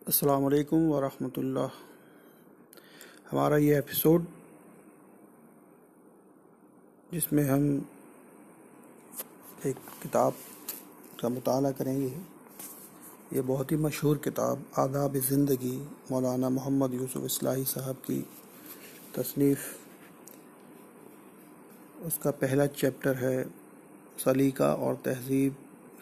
अस्सलाम वालेकुम वरहमतुल्लाह हमारा ये एपिसोड जिसमें हम एक किताब का मुताला करेंगे। ये बहुत ही मशहूर किताब आदाब ज़िंदगी मौलाना मोहम्मद यूसुफ इस्लाही साहब की तसनीफ़। उसका पहला चैप्टर है सलीका और तहज़ीब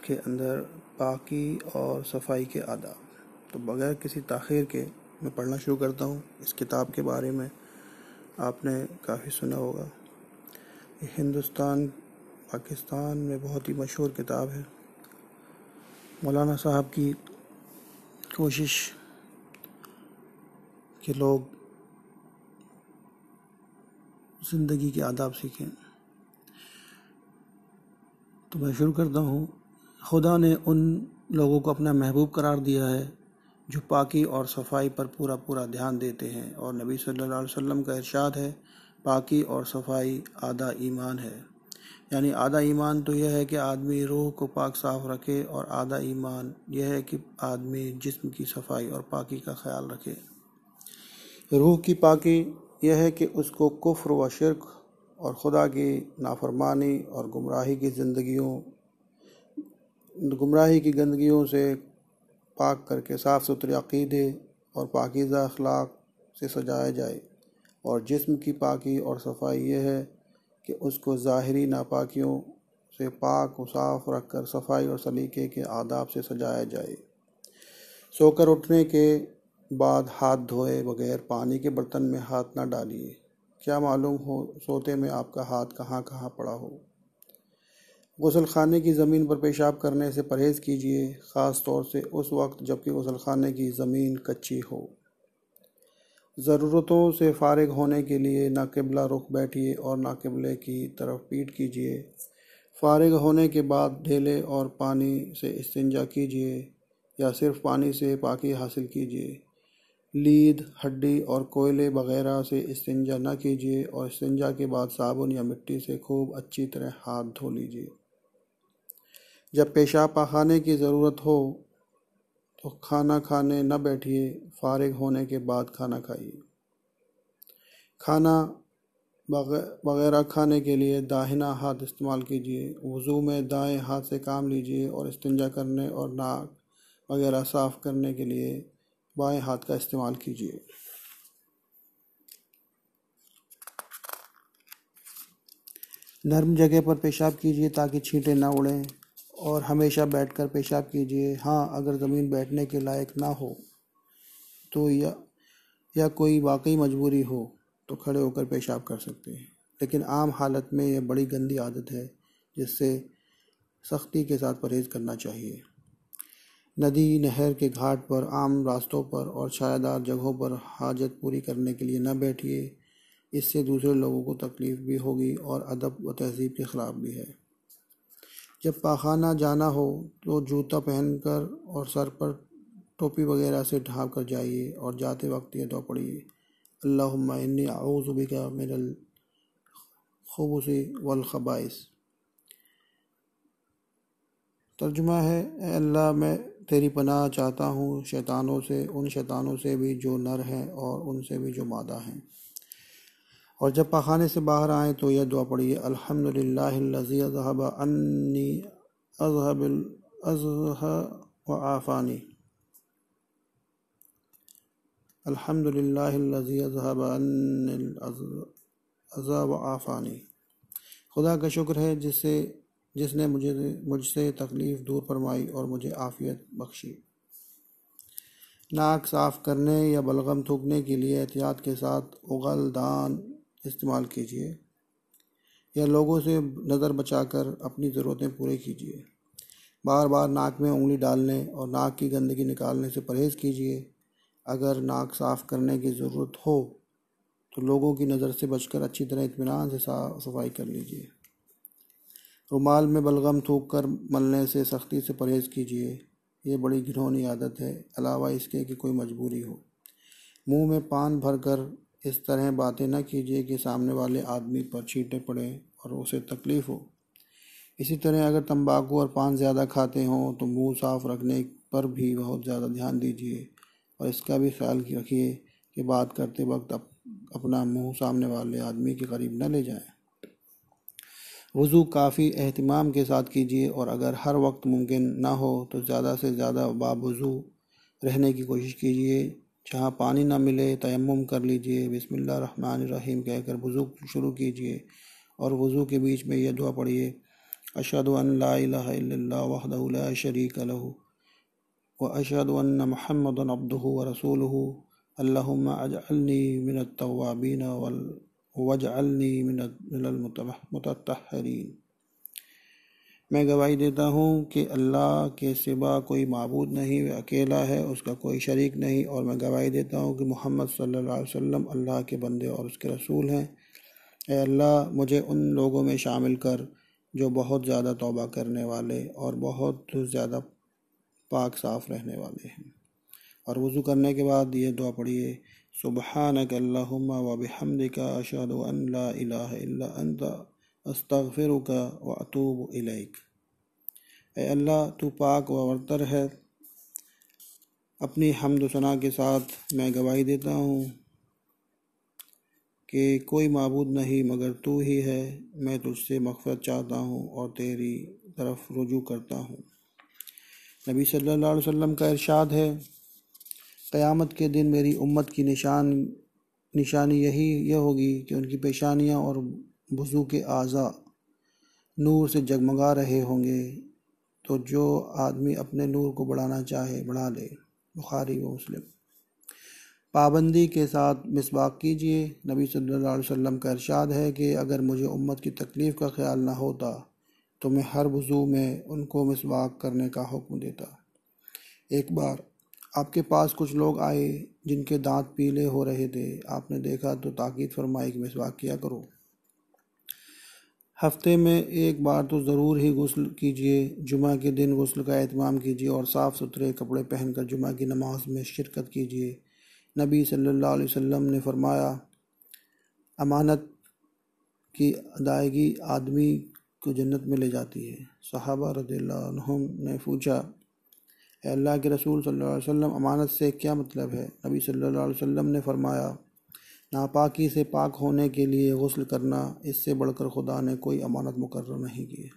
के अंदर पाकी और सफ़ाई के आदाब। तो बगैर किसी ताख़ीर के मैं पढ़ना शुरू करता हूँ। इस किताब के बारे में आपने काफ़ी सुना होगा। ये हिंदुस्तान, पाकिस्तान में बहुत ही मशहूर किताब है। मौलाना साहब की कोशिश कि लोग ज़िंदगी के आदाब सीखें। तो मैं शुरू करता हूँ। खुदा ने उन लोगों को अपना महबूब करार दिया है जो पाकी और सफ़ाई पर पूरा पूरा ध्यान देते हैं और नबी सल्लल्लाहु अलैहि वसल्लम का इरशाद है, पाकी और सफ़ाई आधा ईमान है। यानी आधा ईमान तो यह है कि आदमी रूह को पाक साफ़ रखे और आधा ईमान यह है कि आदमी जिस्म की सफ़ाई और पाकी का ख्याल रखे। रूह की पाकी यह है कि उसको कुफ्र व शिरक और खुदा की नाफरमानी और गुमराही की ज़िंदगियों, गुमराही की गंदगियों से पाक करके साफ़ सुथरे अकीदे और पाकिज़ा अखलाक से सजाया जाए। और जिस्म की पाकी और सफ़ाई यह है कि उसको ज़ाहरी नापाकियों से पाक व साफ़ रख कर सफ़ाई और सलीके के आदाब से सजाया जाए। सोकर उठने के बाद हाथ धोए बगैर पानी के बर्तन में हाथ ना डालिए। क्या मालूम हो, सोते में आपका हाथ कहाँ कहाँ पड़ा हो। गसल खाने की ज़मीन पर पेशाब करने से परहेज़ कीजिए, ख़ास तौर से उस वक्त जबकि गसल खाने की ज़मीन कच्ची हो। ज़रूरतों से फारग होने के लिए नाकबला रुख बैठिए और नाकबले की तरफ़ पीट कीजिए। फारग होने के बाद ढेले और पानी से इस्तिंजा कीजिए या सिर्फ़ पानी से पाकि हासिल कीजिए। लीद, हड्डी और कोयले वगैरह से इस्तिंजा न कीजिए और इस्तिंजा के बाद साबुन या मिट्टी से खूब अच्छी तरह हाथ धो लीजिए। जब पेशाब पखाने की ज़रूरत हो तो खाना खाने न बैठिए, फारिग होने के बाद खाना खाइए। खाना वगैरह खाने के लिए दाहिना हाथ इस्तेमाल कीजिए, वज़ू में दाएँ हाथ से काम लीजिए और इस्तिंजा करने और नाक वगैरह साफ़ करने के लिए बाएँ हाथ का इस्तेमाल कीजिए। नरम जगह पर पेशाब कीजिए ताकि छींटे ना उड़ें। और हमेशा बैठकर पेशाब कीजिए। हाँ अगर ज़मीन बैठने के लायक ना हो तो या या कोई वाकई मजबूरी हो तो खड़े होकर पेशाब कर सकते हैं। लेकिन आम हालत में यह बड़ी गंदी आदत है, जिससे सख्ती के साथ परहेज़ करना चाहिए। नदी, नहर के घाट पर, आम रास्तों पर और छायादार जगहों पर हाजत पूरी करने के लिए न बैठिए। इससे दूसरे लोगों को तकलीफ़ भी होगी और अदब व तहज़ीब के ख़िलाफ़ भी है। जब पाखाना जाना हो तो जूता पहनकर और सर पर टोपी वगैरह से ढाँप कर जाइए और जाते वक्त ये दो पढ़िए अल्लाहुम्मा इन्नी आऊज़ु बिका मिनल खुबुसी वल खबाइस। तर्जुमा है अल्लाह, मैं तेरी पनाह चाहता हूँ, शैतानों से, उन शैतानों से भी जो नर हैं और उनसे भी जो मादा हैं। और जब पखाने से बाहर आए तो यह दुआ पढ़िए अल्हम्दुलिल्लाहिल्लज़ी अज़हब अन्नी अज़हब अज़ह अल्हम्दुलिल्लाहिल्लज़ी अज़हब अज़ा व आफ़ानी। खुदा का शुक्र है जिससे, जिसने मुझे, मुझसे तकलीफ़ दूर फरमाई और मुझे आफ़ियत बख्शी। नाक साफ़ करने या बलगम थूकने के लिए एहतियात के साथ उगल दान इस्तेमाल कीजिए या लोगों से नज़र बचाकर अपनी ज़रूरतें पूरी कीजिए। बार बार नाक में उंगली डालने और नाक की गंदगी निकालने से परहेज़ कीजिए। अगर नाक साफ़ करने की ज़रूरत हो तो लोगों की नज़र से बचकर अच्छी तरह इतमान से साफ़ सफ़ाई कर लीजिए। रुमाल में बलगम थूक कर मलने से सख्ती से परहेज़ कीजिए। ये बड़ी घिनौनी आदत है, अलावा इसके कि कोई मजबूरी हो। मुँह में पान भर कर इस तरह बातें न कीजिए कि सामने वाले आदमी पर छींटे पड़े और उसे तकलीफ़ हो। इसी तरह अगर तंबाकू और पान ज़्यादा खाते हों तो मुँह साफ़ रखने पर भी बहुत ज़्यादा ध्यान दीजिए। और इसका भी ख्याल रखिए कि बात करते वक्त अप, अपना मुँह सामने वाले आदमी के करीब न ले जाएँ। वज़ू काफ़ी अहतमाम के साथ कीजिए और अगर हर वक्त मुमकिन ना हो तो ज़्यादा से ज़्यादा बावज़ू रहने की कोशिश कीजिए। जहाँ पानी ना मिले तयम कर लीजिए। बिस्मिल्लाहिर्रहमानिर्रहीम कहकर वज़ू शुरू कीजिए और वज़ू के बीच में यह दुआ पढ़िए। अशद ला शरीक लहु व अशद अन्न मुहम्मदन अब्दुहु व रसूलुहु। अल्लाहुम्मा अजअलनी मिनत तव्वाबीन वल, वजअलनी मैं गवाही देता हूँ कि अल्लाह के सिवा कोई मबूद नहीं, वह अकेला है, उसका कोई शरीक नहीं, और मैं गवाही देता हूँ कि मोहम्मद सल्लल्लाहु अलैहि वसल्लम अल्लाह के बंदे और उसके रसूल हैं। अल्लाह, मुझे उन लोगों में शामिल कर जो बहुत ज़्यादा तौबा करने वाले और बहुत ज़्यादा पाक साफ़ रहने वाले हैं। और वज़ू करने के बाद ये दुआ पढ़िए, सुबहानक अल्लाहुम्मा व बिहम्दिका अशहदु अन ला अंता। अस्तगफिरुका व अतूब इलैक। अल्लाह, तू पाक व वर्तर है। अपनी हमद सना के साथ मैं गवाही देता हूँ कि कोई मबूद नहीं, मगर तू ही है। मैं तुझसे मगफरत चाहता हूँ और तेरी तरफ़ रुजू करता हूँ। नबी सल्लल्लाहु अलैहि वसल्लम का इरशाद है, क़यामत के दिन मेरी उम्मत की निशान, निशानी यही, यह होगी कि उनकी पेशानियाँ और वज़ू के अज़ा नूर से जगमगा रहे होंगे तो जो आदमी अपने नूर को बढ़ाना चाहे, बढ़ा ले। बुखारी व मुस्लिम। पाबंदी के साथ मिसबाक कीजिए। नबी सल्लल्लाहु अलैहि वसल्लम का इरशाद है कि अगर मुझे उम्मत की तकलीफ़ का ख्याल ना होता तो मैं हर वज़ू में उनको मिसबाक करने का हुक्म देता। एक बार आपके पास कुछ लोग आए, जिनके दांत पीले हो रहे थे। आपने देखा तो ताकीद फरमाई कि मिसवाक किया करो। हफ़्ते में एक बार तो ज़रूर ही गसल कीजिए जुमा के दिन गसल का अहतमाम कीजिए और साफ़ सुथरे कपड़े पहनकर जुमा की नमाज़ में शिरकत कीजिए। नबी सल्लल्लाहु अलैहि वसल्लम ने फरमाया, अमानत की अदायगी आदमी को जन्नत में ले जाती है। सहाबा रदील्लाम ने पूछा अल्लाह के रसूल सल्लल्लाहु अलैहि वसल्लम, अमानत से क्या मतलब है? नबी सल्लल्लाहु अलैहि वसल्लम ने फरमाया नापाकी से पाक होने के लिए गसल करना, इससे बढ़कर खुदा ने कोई अमानत मुकर नहीं की। है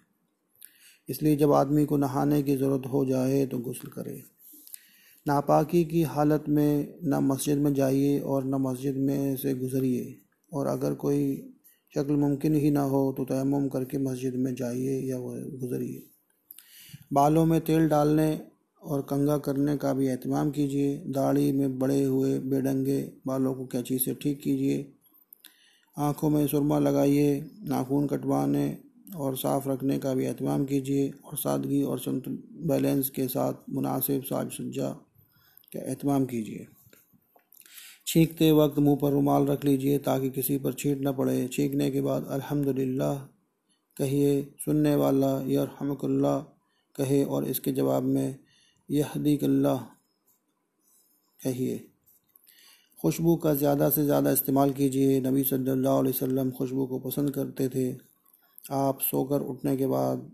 इसलिए जब आदमी को नहाने की ज़रूरत हो जाए तो गसल करे। नापाकी की हालत में न मस्जिद में जाइए और न मस्जिद में से गुज़रिए। और अगर कोई शक्ल मुमकिन ही ना हो तो तयम करके मस्जिद में जाइए या गुज़रिए। बालों में तेल डालने और कंगा करने का भी अहतमाम कीजिए। दाढ़ी में बड़े हुए बेडंगे बालों को कैंची से ठीक कीजिए। आँखों में सुरमा लगाइए, नाखून कटवाने और साफ़ रखने का भी अहतमाम कीजिए और सादगी और संतुल बैलेंस के साथ मुनासिब साज सज्जा का अहतमाम कीजिए। छींकते वक्त मुँह पर रुमाल रख लीजिए ताकि किसी पर छींट न पड़े। छींकने के बाद अल्हम्दुलिल्लाह कहिए, सुनने वाला यरहमकुल्लाह कहे और इसके जवाब में यहदीकल्ला कहिए, खुशबू का ज़्यादा से ज़्यादा इस्तेमाल कीजिए। नबी सल्लल्लाहु अलैहि वसल्लम खुशबू को पसंद करते थे। आप सोकर उठने के बाद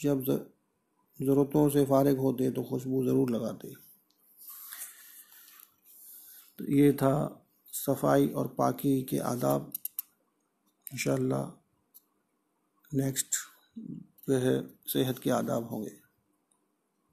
जब ज़रूरतों से फारग होते तो खुशबू ज़रूर लगाते। तो ये था सफ़ाई और पाकी के आदाब। इंशाल्लाह नेक्स्ट जो है सेहत के आदाब होंगे।